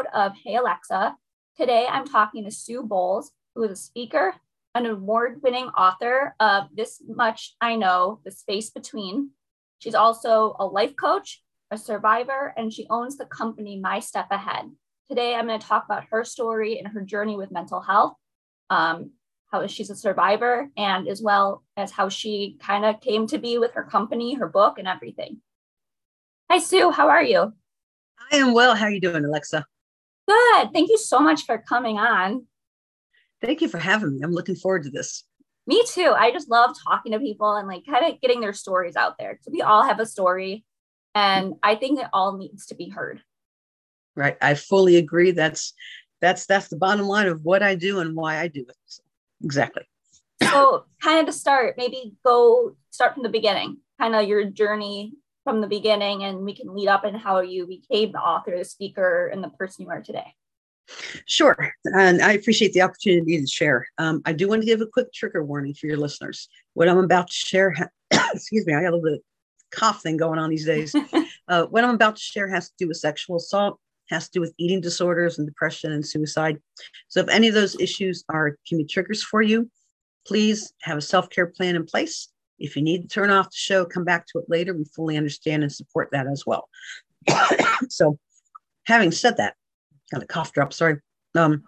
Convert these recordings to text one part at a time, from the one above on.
episode of Hey Alexa. Today I'm talking to Sue Bowles, who is a speaker, an award winning author of This Much I Know The Space Between. She's also a life coach, a survivor, and she owns the company My Step Ahead. Today I'm going to talk about her story and her journey with mental health, um, how she's a survivor, and as well as how she kind of came to be with her company, her book, and everything. Hi, Sue. How are you? I am well. How are you doing, Alexa? Good. Thank you so much for coming on. Thank you for having me. I'm looking forward to this. Me too. I just love talking to people and like kind of getting their stories out there. So we all have a story, and I think it all needs to be heard. Right. I fully agree. That's that's that's the bottom line of what I do and why I do it. So, exactly. So, kind of to start, maybe go start from the beginning, kind of your journey from the beginning, and we can lead up in how you became the author, the speaker, and the person you are today. Sure. And I appreciate the opportunity to share. Um, I do want to give a quick trigger warning for your listeners. What I'm about to share, excuse me, I got a little cough thing going on these days. uh, what I'm about to share has to do with sexual assault, has to do with eating disorders and depression and suicide. So if any of those issues are can be triggers for you, please have a self-care plan in place. If you need to turn off the show, come back to it later. We fully understand and support that as well. so having said that, got a cough drop, sorry. Um,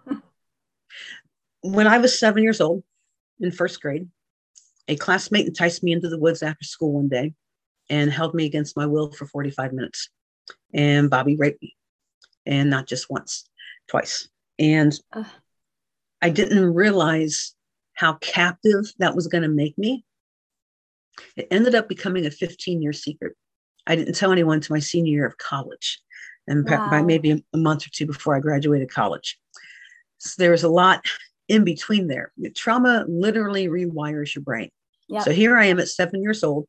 when I was seven years old in first grade, a classmate enticed me into the woods after school one day and held me against my will for 45 minutes. And Bobby raped me, and not just once, twice. And. I didn't realize how captive that was going to make me. It ended up becoming a 15 year secret. I didn't tell anyone to my senior year of college and wow. by maybe a month or two before I graduated college. So there was a lot in between there. Trauma literally rewires your brain. So here I am at seven years old,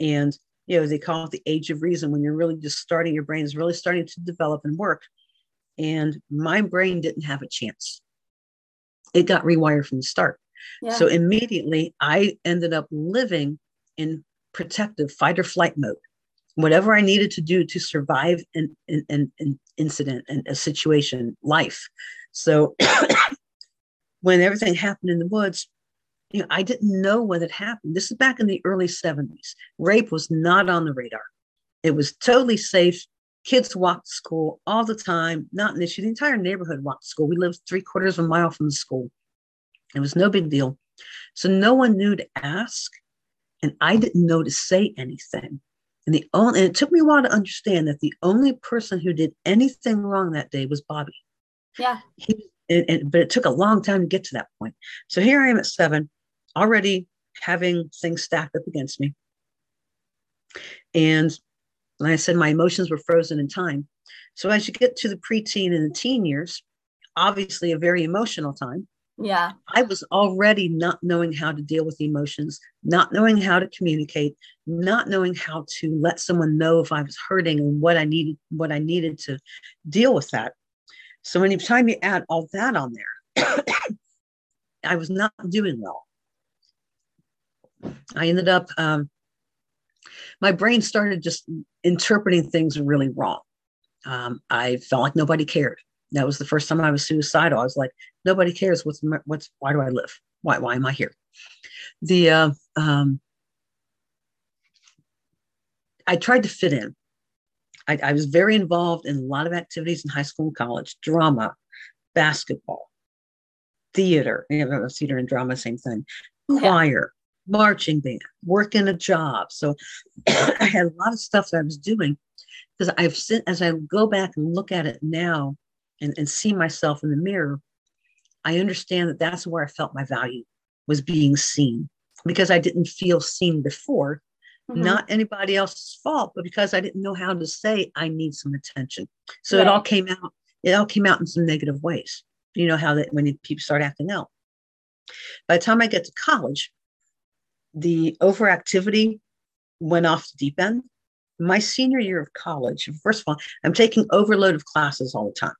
and you know they call it the age of reason when you're really just starting. Your brain is really starting to develop and work, and my brain didn't have a chance. It got rewired from the start. Yeah. So immediately, I ended up living in protective fight or flight mode whatever I needed to do to survive an, an, an, incident and a situation, life. So when everything happened in the woods, you know, I didn't know what had happened. This is back in the early 70s. Rape was not on the radar. It was totally safe. Kids walked to school all the time, not an issue. The entire neighborhood walked to school. We lived three quarters of a mile from the school. It was no big deal. So no one knew to ask, and I didn't know to say anything. And the only and it took me a while to understand that the only person who did anything wrong that day was Bobby. Yeah. He, and, and, but it took a long time to get to that point. So here I am at seven, already having things stacked up against me. And like I said, my emotions were frozen in time. So as you get to the preteen and the teen years, obviously a very emotional time. Yeah. I was already not knowing how to deal with emotions, not knowing how to communicate, not knowing how to let someone know if I was hurting and what I needed, what I needed to deal with that. So anytime you add all that on there, I was not doing well. I ended up, um, my brain started just interpreting things really wrong. Um, I felt like nobody cared. That was the first time I was suicidal. I was like, nobody cares. What's what's why do I live? Why why am I here? The uh, um, I tried to fit in. I, I, was very involved in a lot of activities in high school and college: drama, basketball, theater. You know, theater and drama, same thing. Choir, marching band, working a job. So I had a lot of stuff that I was doing because I've seen, as I go back and look at it now, and, and see myself in the mirror, I understand that that's where I felt my value was being seen because I didn't feel seen before. Mm-hmm. Not anybody else's fault, but because I didn't know how to say I need some attention. So right. it all came out. It all came out in some negative ways. You know how that when people start acting out. By the time I get to college, the overactivity went off the deep end. My senior year of college, first of all, I'm taking overload of classes all the time.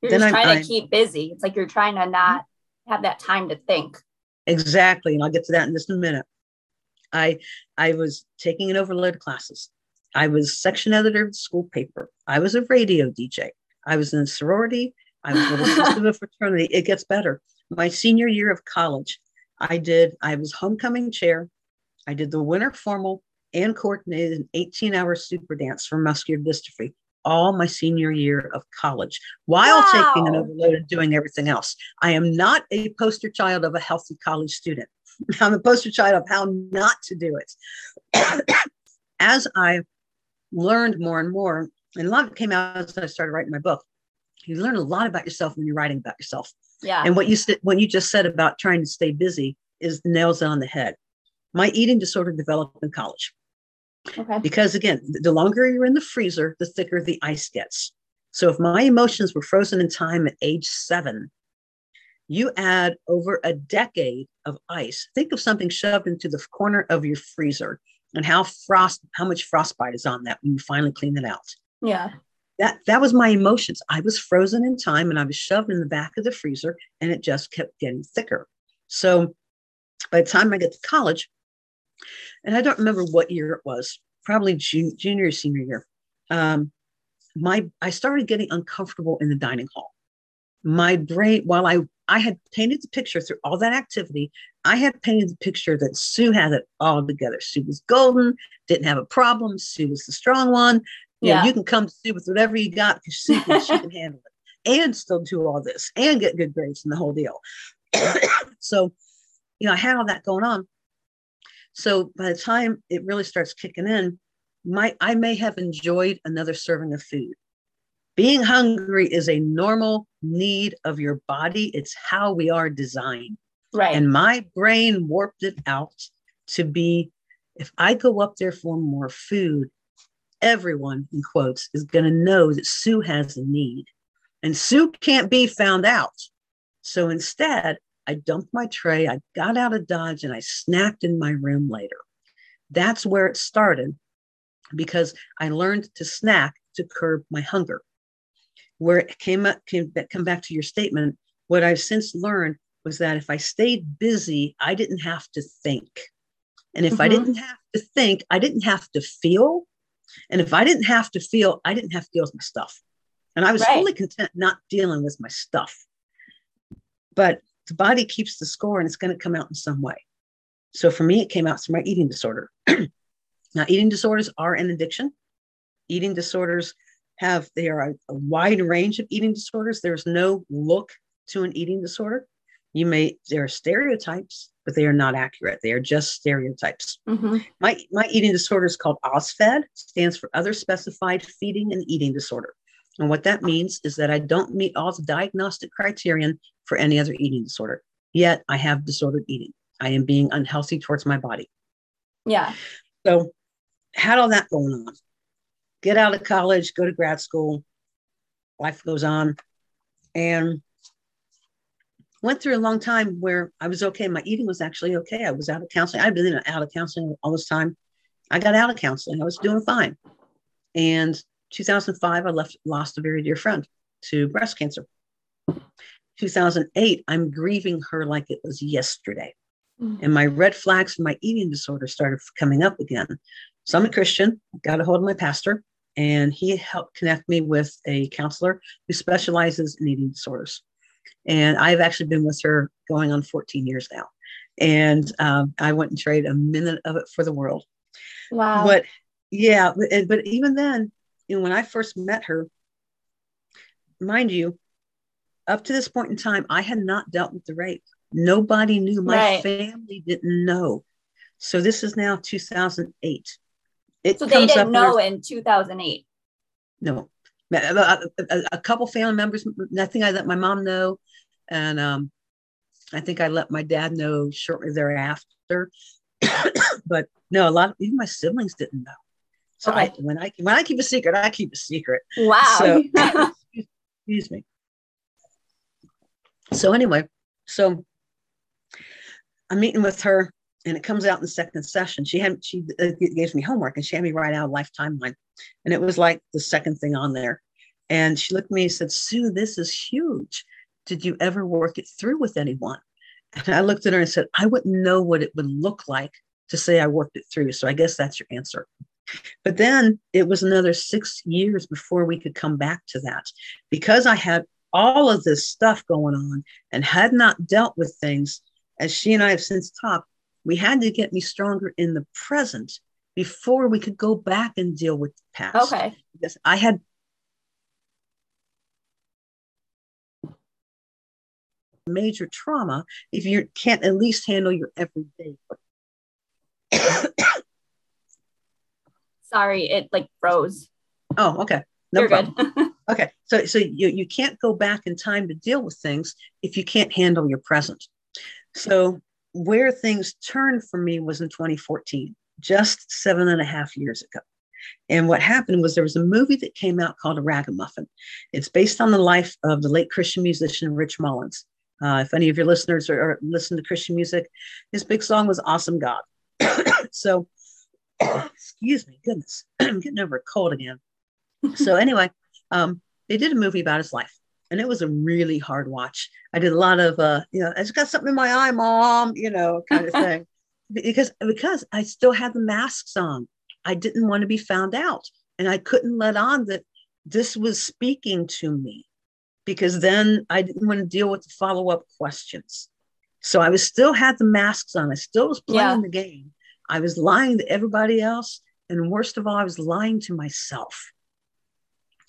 You're then just trying I'm, to keep busy. It's like you're trying to not have that time to think. Exactly. And I'll get to that in just a minute. I I was taking an overload of classes. I was section editor of the school paper. I was a radio DJ. I was in a sorority. I was a little sister of a fraternity. It gets better. My senior year of college, I did, I was homecoming chair. I did the winter formal and coordinated an 18 hour super dance for muscular dystrophy all my senior year of college while wow. taking an overload and doing everything else. I am not a poster child of a healthy college student. I'm a poster child of how not to do it. as I learned more and more, and a lot of it came out as I started writing my book. You learn a lot about yourself when you're writing about yourself. Yeah. And what you said, what you just said about trying to stay busy is nails on the head. My eating disorder developed in college. Okay. Because again, the longer you're in the freezer, the thicker the ice gets. So if my emotions were frozen in time at age seven, you add over a decade of ice. Think of something shoved into the corner of your freezer and how frost, how much frostbite is on that when you finally clean it out. Yeah. That that was my emotions. I was frozen in time and I was shoved in the back of the freezer and it just kept getting thicker. So by the time I get to college, and I don't remember what year it was, probably junior, junior senior year. Um, my I started getting uncomfortable in the dining hall. My brain, while I I had painted the picture through all that activity, I had painted the picture that Sue had it all together. Sue was golden, didn't have a problem. Sue was the strong one. You yeah. know, you can come to Sue with whatever you got because Sue can, she can handle it and still do all this and get good grades and the whole deal. so, you know, I had all that going on. So by the time it really starts kicking in, my I may have enjoyed another serving of food. Being hungry is a normal need of your body. It's how we are designed. Right. And my brain warped it out to be if I go up there for more food, everyone in quotes is going to know that Sue has a need. And Sue can't be found out. So instead, I dumped my tray, I got out of Dodge, and I snacked in my room later. That's where it started because I learned to snack to curb my hunger. Where it came up, came back, come back to your statement, what I've since learned was that if I stayed busy, I didn't have to think. And if mm-hmm. I didn't have to think, I didn't have to feel. And if I didn't have to feel, I didn't have to deal with my stuff. And I was right. fully content not dealing with my stuff. But the body keeps the score and it's going to come out in some way. So for me, it came out through my eating disorder. now, eating disorders are an addiction. Eating disorders have, they are a, a wide range of eating disorders. There's no look to an eating disorder. You may, there are stereotypes, but they are not accurate. They are just stereotypes. Mm-hmm. My, my eating disorder is called OSFED, stands for Other Specified Feeding and Eating Disorder. And what that means is that I don't meet all the diagnostic criterion for any other eating disorder. Yet I have disordered eating. I am being unhealthy towards my body. Yeah. So had all that going on. Get out of college, go to grad school. Life goes on. And went through a long time where I was okay. My eating was actually okay. I was out of counseling. I've been out of counseling all this time. I got out of counseling. I was doing fine. And 2005, I left, lost a very dear friend to breast cancer. 2008, I'm grieving her like it was yesterday. Mm-hmm. And my red flags and my eating disorder started coming up again. So I'm a Christian, got a hold of my pastor, and he helped connect me with a counselor who specializes in eating disorders. And I've actually been with her going on 14 years now. And um, I wouldn't trade a minute of it for the world. Wow. But yeah, but, but even then, you know, when I first met her, mind you, up to this point in time, I had not dealt with the rape. Nobody knew. My right. family didn't know. So this is now 2008. It so they didn't know in 2008. No, a, a, a, couple family members. Nothing I let my mom know, and um, I think I let my dad know shortly thereafter. but no, a lot of even my siblings didn't know. So okay. I, when I when I keep a secret, I keep a secret. Wow. So, excuse me. So anyway, so I'm meeting with her, and it comes out in the second session. She had she uh, gave me homework, and she had me write out a life timeline, and it was like the second thing on there. And she looked at me and said, "Sue, this is huge. Did you ever work it through with anyone?" And I looked at her and said, "I wouldn't know what it would look like to say I worked it through. So I guess that's your answer." But then it was another six years before we could come back to that because I had all of this stuff going on and had not dealt with things, as she and I have since talked, we had to get me stronger in the present before we could go back and deal with the past. Okay. Because I had major trauma if you can't at least handle your everyday. Sorry, it like froze. Oh, okay. No You're problem. good. Okay, so so you you can't go back in time to deal with things if you can't handle your present. So where things turned for me was in 2014, just seven and a half years ago. And what happened was there was a movie that came out called A Ragamuffin. It's based on the life of the late Christian musician Rich Mullins. Uh, if any of your listeners are, are listen to Christian music, his big song was "Awesome God." so, excuse me, goodness, I'm getting over a cold again. So anyway, um, they did a movie about his life, and it was a really hard watch. I did a lot of, uh, you know, I just got something in my eye, mom, you know, kind of thing, because because I still had the masks on. I didn't want to be found out, and I couldn't let on that this was speaking to me, because then I didn't want to deal with the follow up questions. So I was still had the masks on. I still was playing Yeah. the game. I was lying to everybody else, and worst of all, I was lying to myself.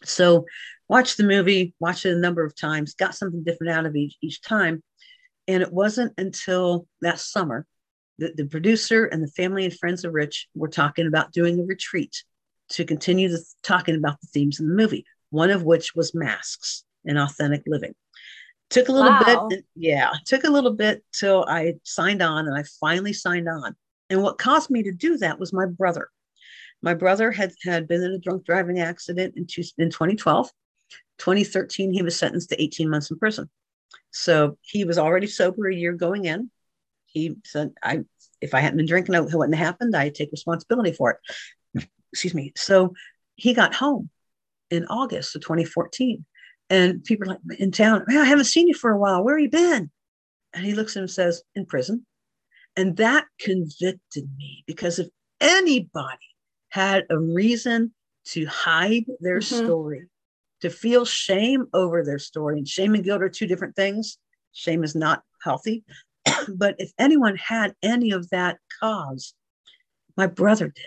So, watched the movie, watched it a number of times, got something different out of each, each time. And it wasn't until that summer that the producer and the family and friends of Rich were talking about doing a retreat to continue the, talking about the themes in the movie, one of which was masks and authentic living. Took a little Wow. bit, yeah, took a little bit till I signed on and I finally signed on. And what caused me to do that was my brother. My brother had, had been in a drunk driving accident in, two, in 2012. 2013, he was sentenced to 18 months in prison. So he was already sober a year going in. He said, I if I hadn't been drinking, it wouldn't have happened. I take responsibility for it. Excuse me. So he got home in August of 2014. And people are like in town, I haven't seen you for a while. Where you been? And he looks at him and says, in prison. And that convicted me because if anybody had a reason to hide their Mhm. story, to feel shame over their story, and shame and guilt are two different things. Shame is not healthy. but if anyone had any of that cause, my brother did.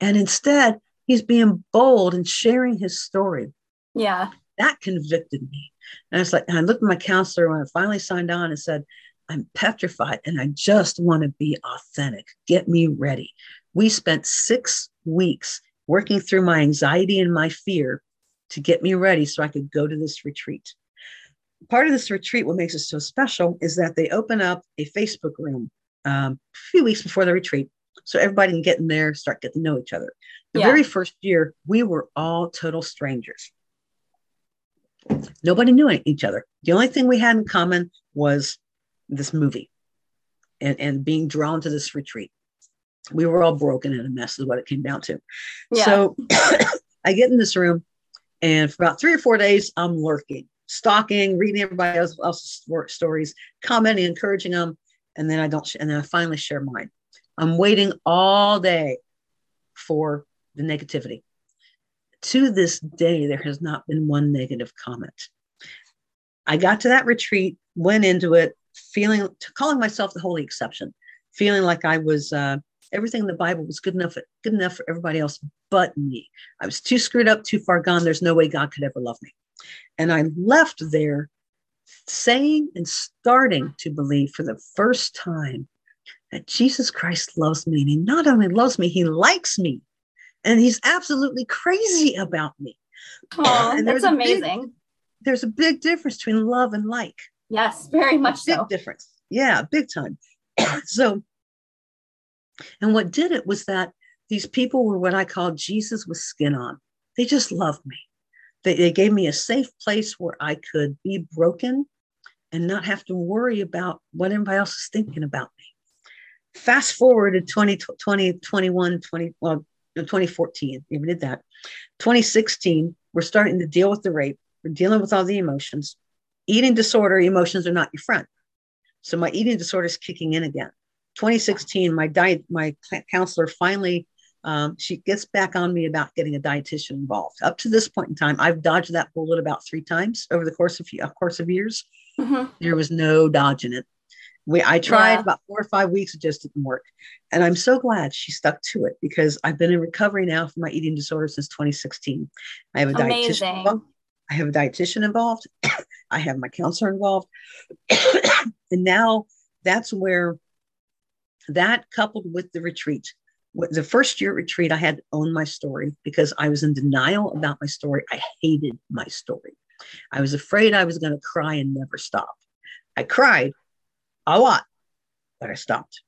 And instead, he's being bold and sharing his story. Yeah. That convicted me. And I was like, and I looked at my counselor when I finally signed on and said, I'm petrified and I just want to be authentic. Get me ready. We spent six weeks working through my anxiety and my fear to get me ready so I could go to this retreat. Part of this retreat, what makes it so special is that they open up a Facebook room um, a few weeks before the retreat. So everybody can get in there, start getting to know each other. The Yeah. very first year, we were all total strangers. Nobody knew each other. The only thing we had in common was this movie and, and being drawn to this retreat. We were all broken and a mess, is what it came down to. Yeah. So I get in this room, and for about three or four days, I'm lurking, stalking, reading everybody else's stories, commenting, encouraging them, and then I don't. sh- And then I finally share mine. I'm waiting all day for the negativity. To this day, there has not been one negative comment. I got to that retreat, went into it, feeling, calling myself the holy exception, feeling like I was uh, everything in the Bible was good enough, good enough for everybody else but me. I was too screwed up, too far gone. There's no way God could ever love me. And I left there saying and starting to believe for the first time that Jesus Christ loves me. And he not only loves me, he likes me. And he's absolutely crazy about me. Oh, that's there's a big- amazing. There's a big difference between love and like. Yes, very much big so. difference. Yeah, big time. so, and what did it was that these people were what I call Jesus with skin on. They just loved me. They, they gave me a safe place where I could be broken and not have to worry about what anybody else is thinking about me. Fast forward to 20, 20, 21, 20, well, 2014, we did that. 2016, we're starting to deal with the rape. We're dealing with all the emotions. Eating disorder, emotions are not your friend. So my eating disorder is kicking in again. 2016, my diet, my counselor finally Um, she gets back on me about getting a dietitian involved. Up to this point in time, I've dodged that bullet about three times over the course of a course of years. Mm-hmm. There was no dodging it. We I tried yeah. about four or five weeks, it just didn't work. And I'm so glad she stuck to it because I've been in recovery now for my eating disorder since 2016. I have a Amazing. dietitian. Involved. I have a dietitian involved. I have my counselor involved. and now that's where that coupled with the retreat the first year retreat, I had to own my story because I was in denial about my story. I hated my story. I was afraid I was going to cry and never stop. I cried a lot, but I stopped.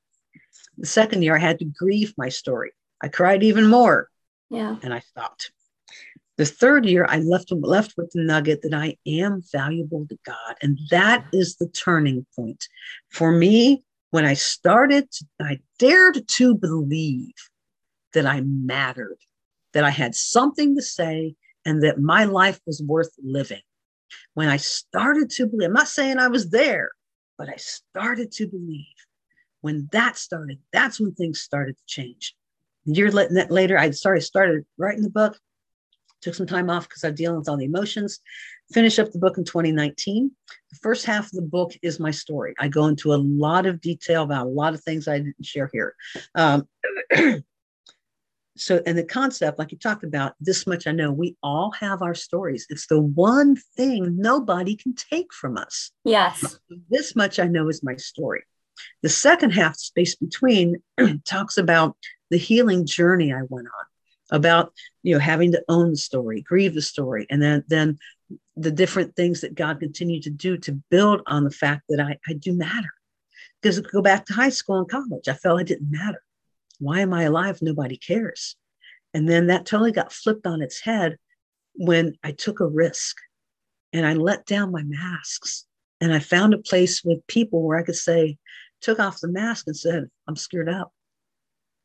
The second year, I had to grieve my story. I cried even more. Yeah. And I stopped. The third year, I left, left with the nugget that I am valuable to God. And that mm-hmm. is the turning point. For me, when I started, to, I dared to believe that I mattered, that I had something to say, and that my life was worth living. When I started to believe, I'm not saying I was there, but I started to believe. When that started, that's when things started to change. A year later, I started started writing the book. Took some time off because I'm dealing with all the emotions finish up the book in 2019. The first half of the book is my story. I go into a lot of detail about a lot of things I didn't share here. Um, so, and the concept, like you talked about, this much I know, we all have our stories. It's the one thing nobody can take from us. Yes. This much I know is my story. The second half, space between, talks about the healing journey I went on about you know having to own the story grieve the story and then then the different things that God continued to do to build on the fact that I, I do matter. Because go back to high school and college, I felt I didn't matter. Why am I alive? Nobody cares. And then that totally got flipped on its head when I took a risk and I let down my masks and I found a place with people where I could say, took off the mask and said, I'm scared up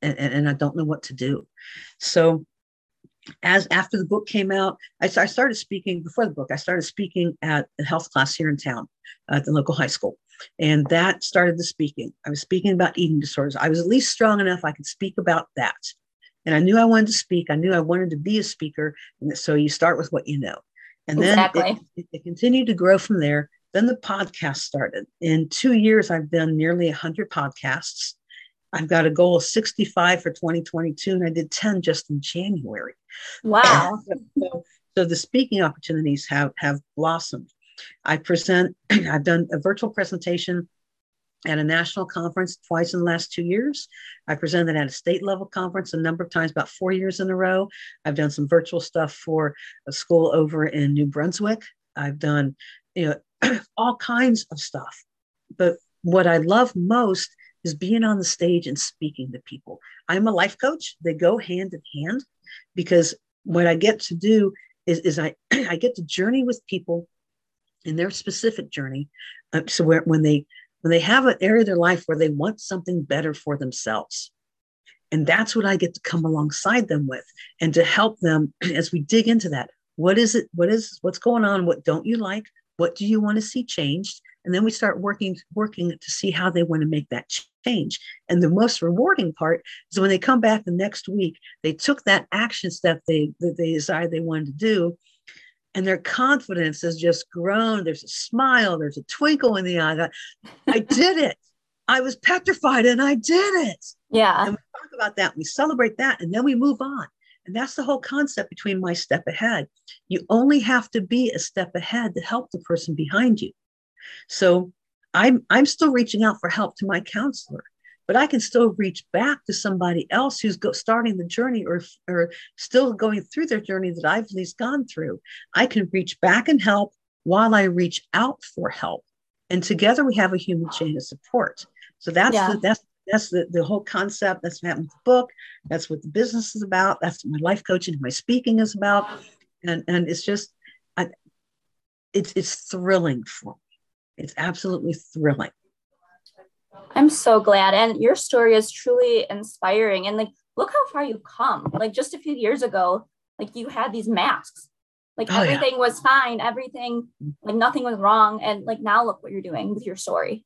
and, and, I don't know what to do. So as after the book came out, I, I, started speaking before the book. I started speaking at a health class here in town at the local high school. And that started the speaking. I was speaking about eating disorders. I was at least strong enough I could speak about that. And I knew I wanted to speak. I knew I wanted to be a speaker. And so you start with what you know. And then exactly. it, it continued to grow from there. Then the podcast started. In two years, I've done nearly 100 podcasts. I've got a goal of 65 for 2022, and I did 10 just in January. Wow. so, so, the speaking opportunities have, have blossomed. I present, I've done a virtual presentation at a national conference twice in the last two years. I presented at a state level conference a number of times, about four years in a row. I've done some virtual stuff for a school over in New Brunswick. I've done, you know, all kinds of stuff. But what I love most is being on the stage and speaking to people. I'm a life coach. They go hand in hand because what I get to do is, is I, I get to journey with people in their specific journey. Uh, so where, when they when they have an area of their life where they want something better for themselves. And that's what I get to come alongside them with and to help them as we dig into that. What is it? What is what's going on? What don't you like? What do you want to see changed? And then we start working working to see how they want to make that change. And the most rewarding part is when they come back the next week, they took that action step they that they decided they wanted to do, and their confidence has just grown. There's a smile, there's a twinkle in the eye. I did it. I was petrified and I did it. Yeah. And we talk about that, we celebrate that, and then we move on. And that's the whole concept between my step ahead. You only have to be a step ahead to help the person behind you. So I'm I'm still reaching out for help to my counselor, but I can still reach back to somebody else who's go, starting the journey or or still going through their journey that I've at least gone through. I can reach back and help while I reach out for help, and together we have a human chain of support. So that's yeah. the, that's that's the, the whole concept. That's what happened with the book. That's what the business is about. That's what my life coaching, my speaking is about, and and it's just, I, it's it's thrilling for me it's absolutely thrilling. I'm so glad. And your story is truly inspiring. And like, look how far you've come. Like, just a few years ago, like, you had these masks. Like, oh, everything yeah. was fine. Everything, like, nothing was wrong. And like, now look what you're doing with your story.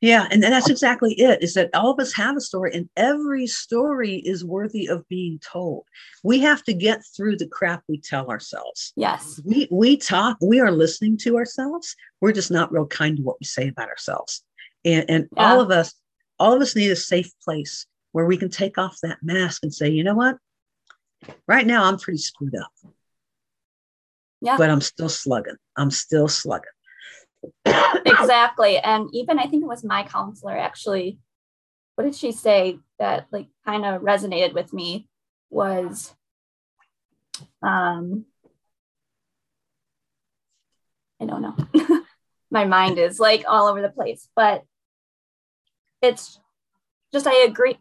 Yeah, and, that's exactly it. Is that all of us have a story, and every story is worthy of being told. We have to get through the crap we tell ourselves. Yes. We we talk, we are listening to ourselves. We're just not real kind to what we say about ourselves. And and yeah. all of us, all of us need a safe place where we can take off that mask and say, you know what? Right now I'm pretty screwed up. Yeah. But I'm still slugging. I'm still slugging exactly. And even I think it was my counselor actually, what did she say that like kind of resonated with me was um I don't know. my mind is like all over the place, but it's just I agree.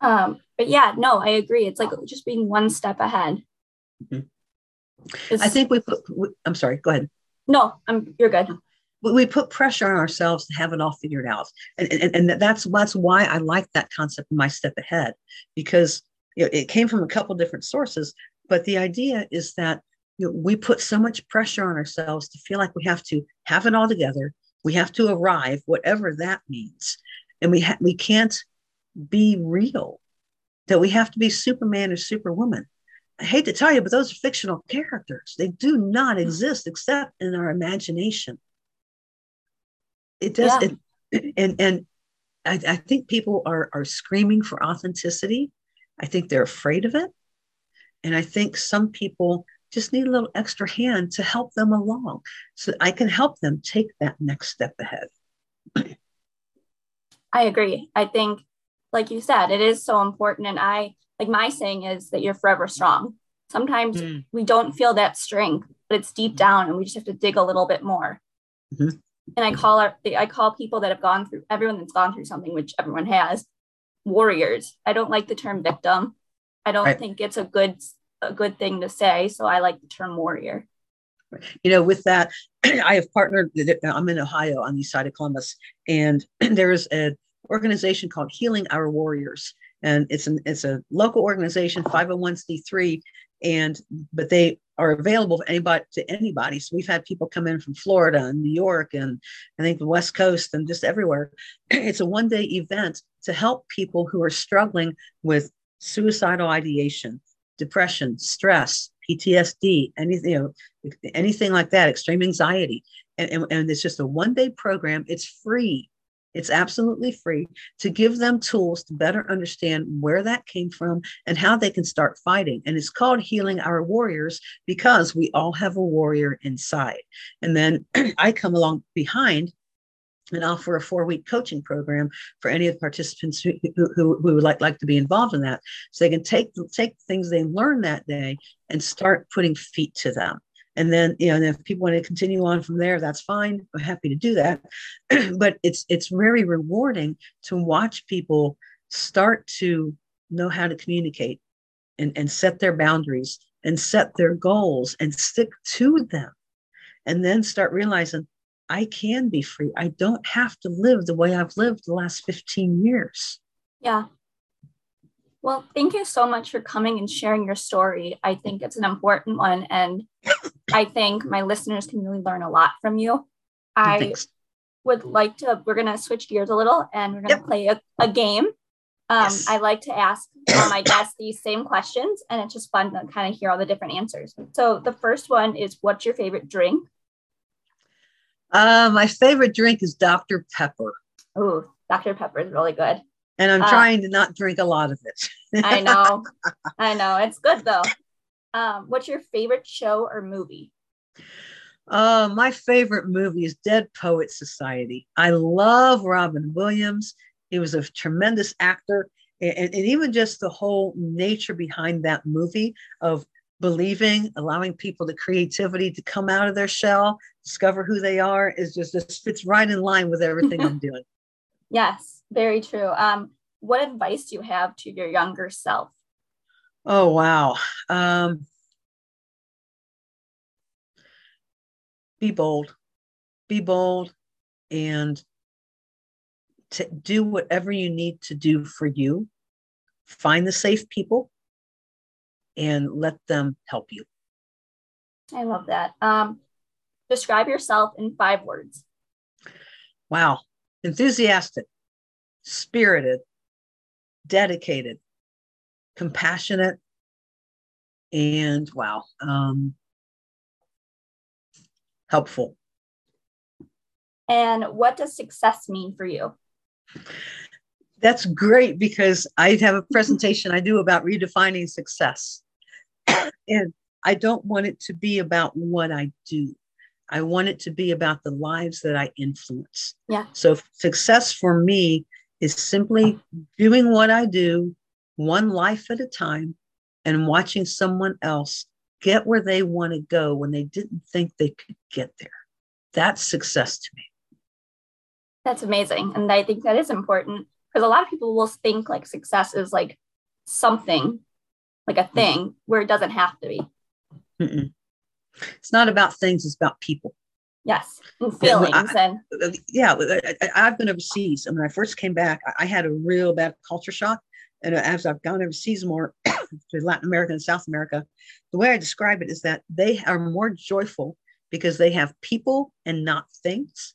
Um, but yeah, no, I agree. It's like just being one step ahead. Mm-hmm. I think we put, we, I'm sorry, go ahead. No, I'm, you're good. We put pressure on ourselves to have it all figured out. And, and, and that's, that's why I like that concept of my step ahead, because you know, it came from a couple different sources. But the idea is that you know, we put so much pressure on ourselves to feel like we have to have it all together. We have to arrive, whatever that means. And we, ha- we can't be real, that we have to be Superman or Superwoman I hate to tell you, but those are fictional characters. They do not hmm. exist except in our imagination. It does, yeah. it, and and I, I think people are are screaming for authenticity. I think they're afraid of it, and I think some people just need a little extra hand to help them along, so I can help them take that next step ahead. I agree. I think, like you said, it is so important, and I like my saying is that you're forever strong. Sometimes mm. we don't feel that strength, but it's deep down and we just have to dig a little bit more. Mm-hmm. And I call our, I call people that have gone through everyone that's gone through something, which everyone has, warriors. I don't like the term victim. I don't right. think it's a good a good thing to say. So I like the term warrior. You know, with that, I have partnered. I'm in Ohio on the side of Columbus, and there's an organization called Healing Our Warriors, and it's an it's a local organization 501c3 and but they are available for anybody to anybody. So we've had people come in from florida and new york and i think the west coast and just everywhere. It's a one day event to help people who are struggling with suicidal ideation depression stress ptsd anything you know anything like that extreme anxiety. And, and, and it's just a one day program. It's free it's absolutely free to give them tools to better understand where that came from and how they can start fighting. And it's called Healing Our Warriors because we all have a warrior inside. And then I come along behind and offer a four week coaching program for any of the participants who, who, who, would like, like to be involved in that. So they can take, take things they learn that day and start putting feet to them and then you know and if people want to continue on from there that's fine i'm happy to do that. But it's it's very rewarding to watch people start to know how to communicate and, and set their boundaries and set their goals and stick to them. And then start realizing i can be free. I don't have to live the way i've lived the last 15 years. Yeah well, thank you so much for coming and sharing your story. I think it's an important one. And I think my listeners can really learn a lot from you. I Thanks. would like to, we're going to switch gears a little and we're going to yep. play a, a game. Um, yes. I like to ask my guests these same questions, and it's just fun to kind of hear all the different answers. So, the first one is What's your favorite drink? Uh, my favorite drink is Dr. Pepper. Oh, Dr. Pepper is really good and I'm uh, trying to not drink a lot of it. I know. I know. It's good though. Um, what's your favorite show or movie? Uh, my favorite movie is Dead Poet Society. I love Robin Williams. He was a tremendous actor. And, and even just the whole nature behind that movie of believing, allowing people the creativity to come out of their shell, discover who they are, is just, just fits right in line with everything I'm doing. Yes, very true. Um, what advice do you have to your younger self? Oh, wow. Um, be bold, be bold, and to do whatever you need to do for you. Find the safe people and let them help you. I love that. Um, Describe yourself in five words. Wow. Enthusiastic, spirited, dedicated, compassionate, and wow, um, helpful. And what does success mean for you? That's great because I have a presentation I do about redefining success. and I don't want it to be about what I do. I want it to be about the lives that I influence. Yeah. So success for me is simply doing what I do one life at a time and watching someone else get where they want to go when they didn't think they could get there. That's success to me. That's amazing. And I think that is important because a lot of people will think like success is like something, like a mm-hmm. thing, where it doesn't have to be. Mm-mm. It's not about things, it's about people. Yes, and feelings I, and uh, yeah. I, have been overseas, and when I first came back, I had a real bad culture shock. And as I've gone overseas more to Latin America and South America, the way I describe it is that they are more joyful because they have people and not things,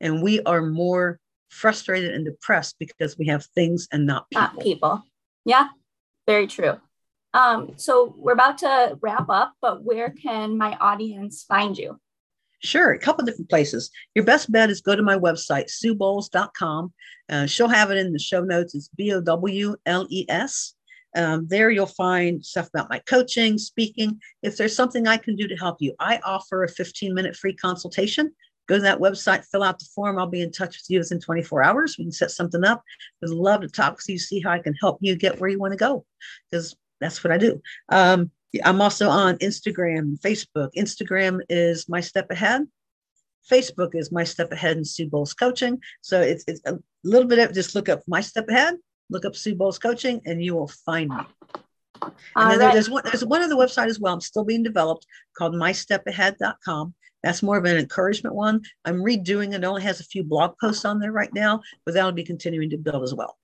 and we are more frustrated and depressed because we have things and not people. Not people. Yeah, very true. Um, so we're about to wrap up, but where can my audience find you? Sure, a couple different places. Your best bet is go to my website, suebowles.com. Uh, she'll have it in the show notes. It's B O W L E S. Um, there you'll find stuff about my coaching, speaking. If there's something I can do to help you, I offer a 15 minute free consultation. Go to that website, fill out the form. I'll be in touch with you within 24 hours. We can set something up. Would love to talk with you, see how I can help you get where you want to go, because that's what I do. Um, I'm also on Instagram, Facebook. Instagram is my step ahead. Facebook is my step ahead and Sue Bowles coaching. So it's, it's a little bit of just look up my step ahead, look up Sue Bowles coaching, and you will find me. And then right. there's one there's one other website as well. I'm still being developed called mystepahead.com. That's more of an encouragement one. I'm redoing it. it only has a few blog posts on there right now, but that'll be continuing to build as well.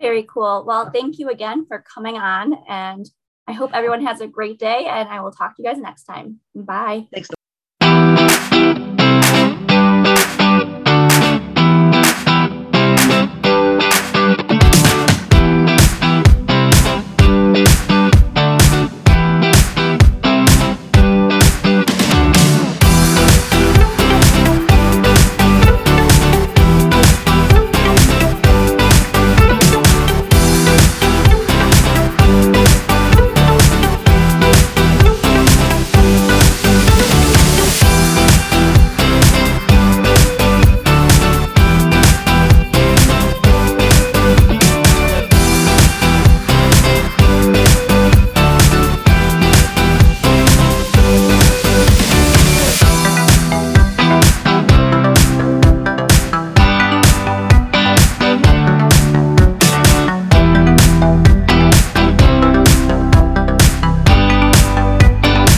Very cool. Well, thank you again for coming on and I hope everyone has a great day and I will talk to you guys next time. Bye. Thanks.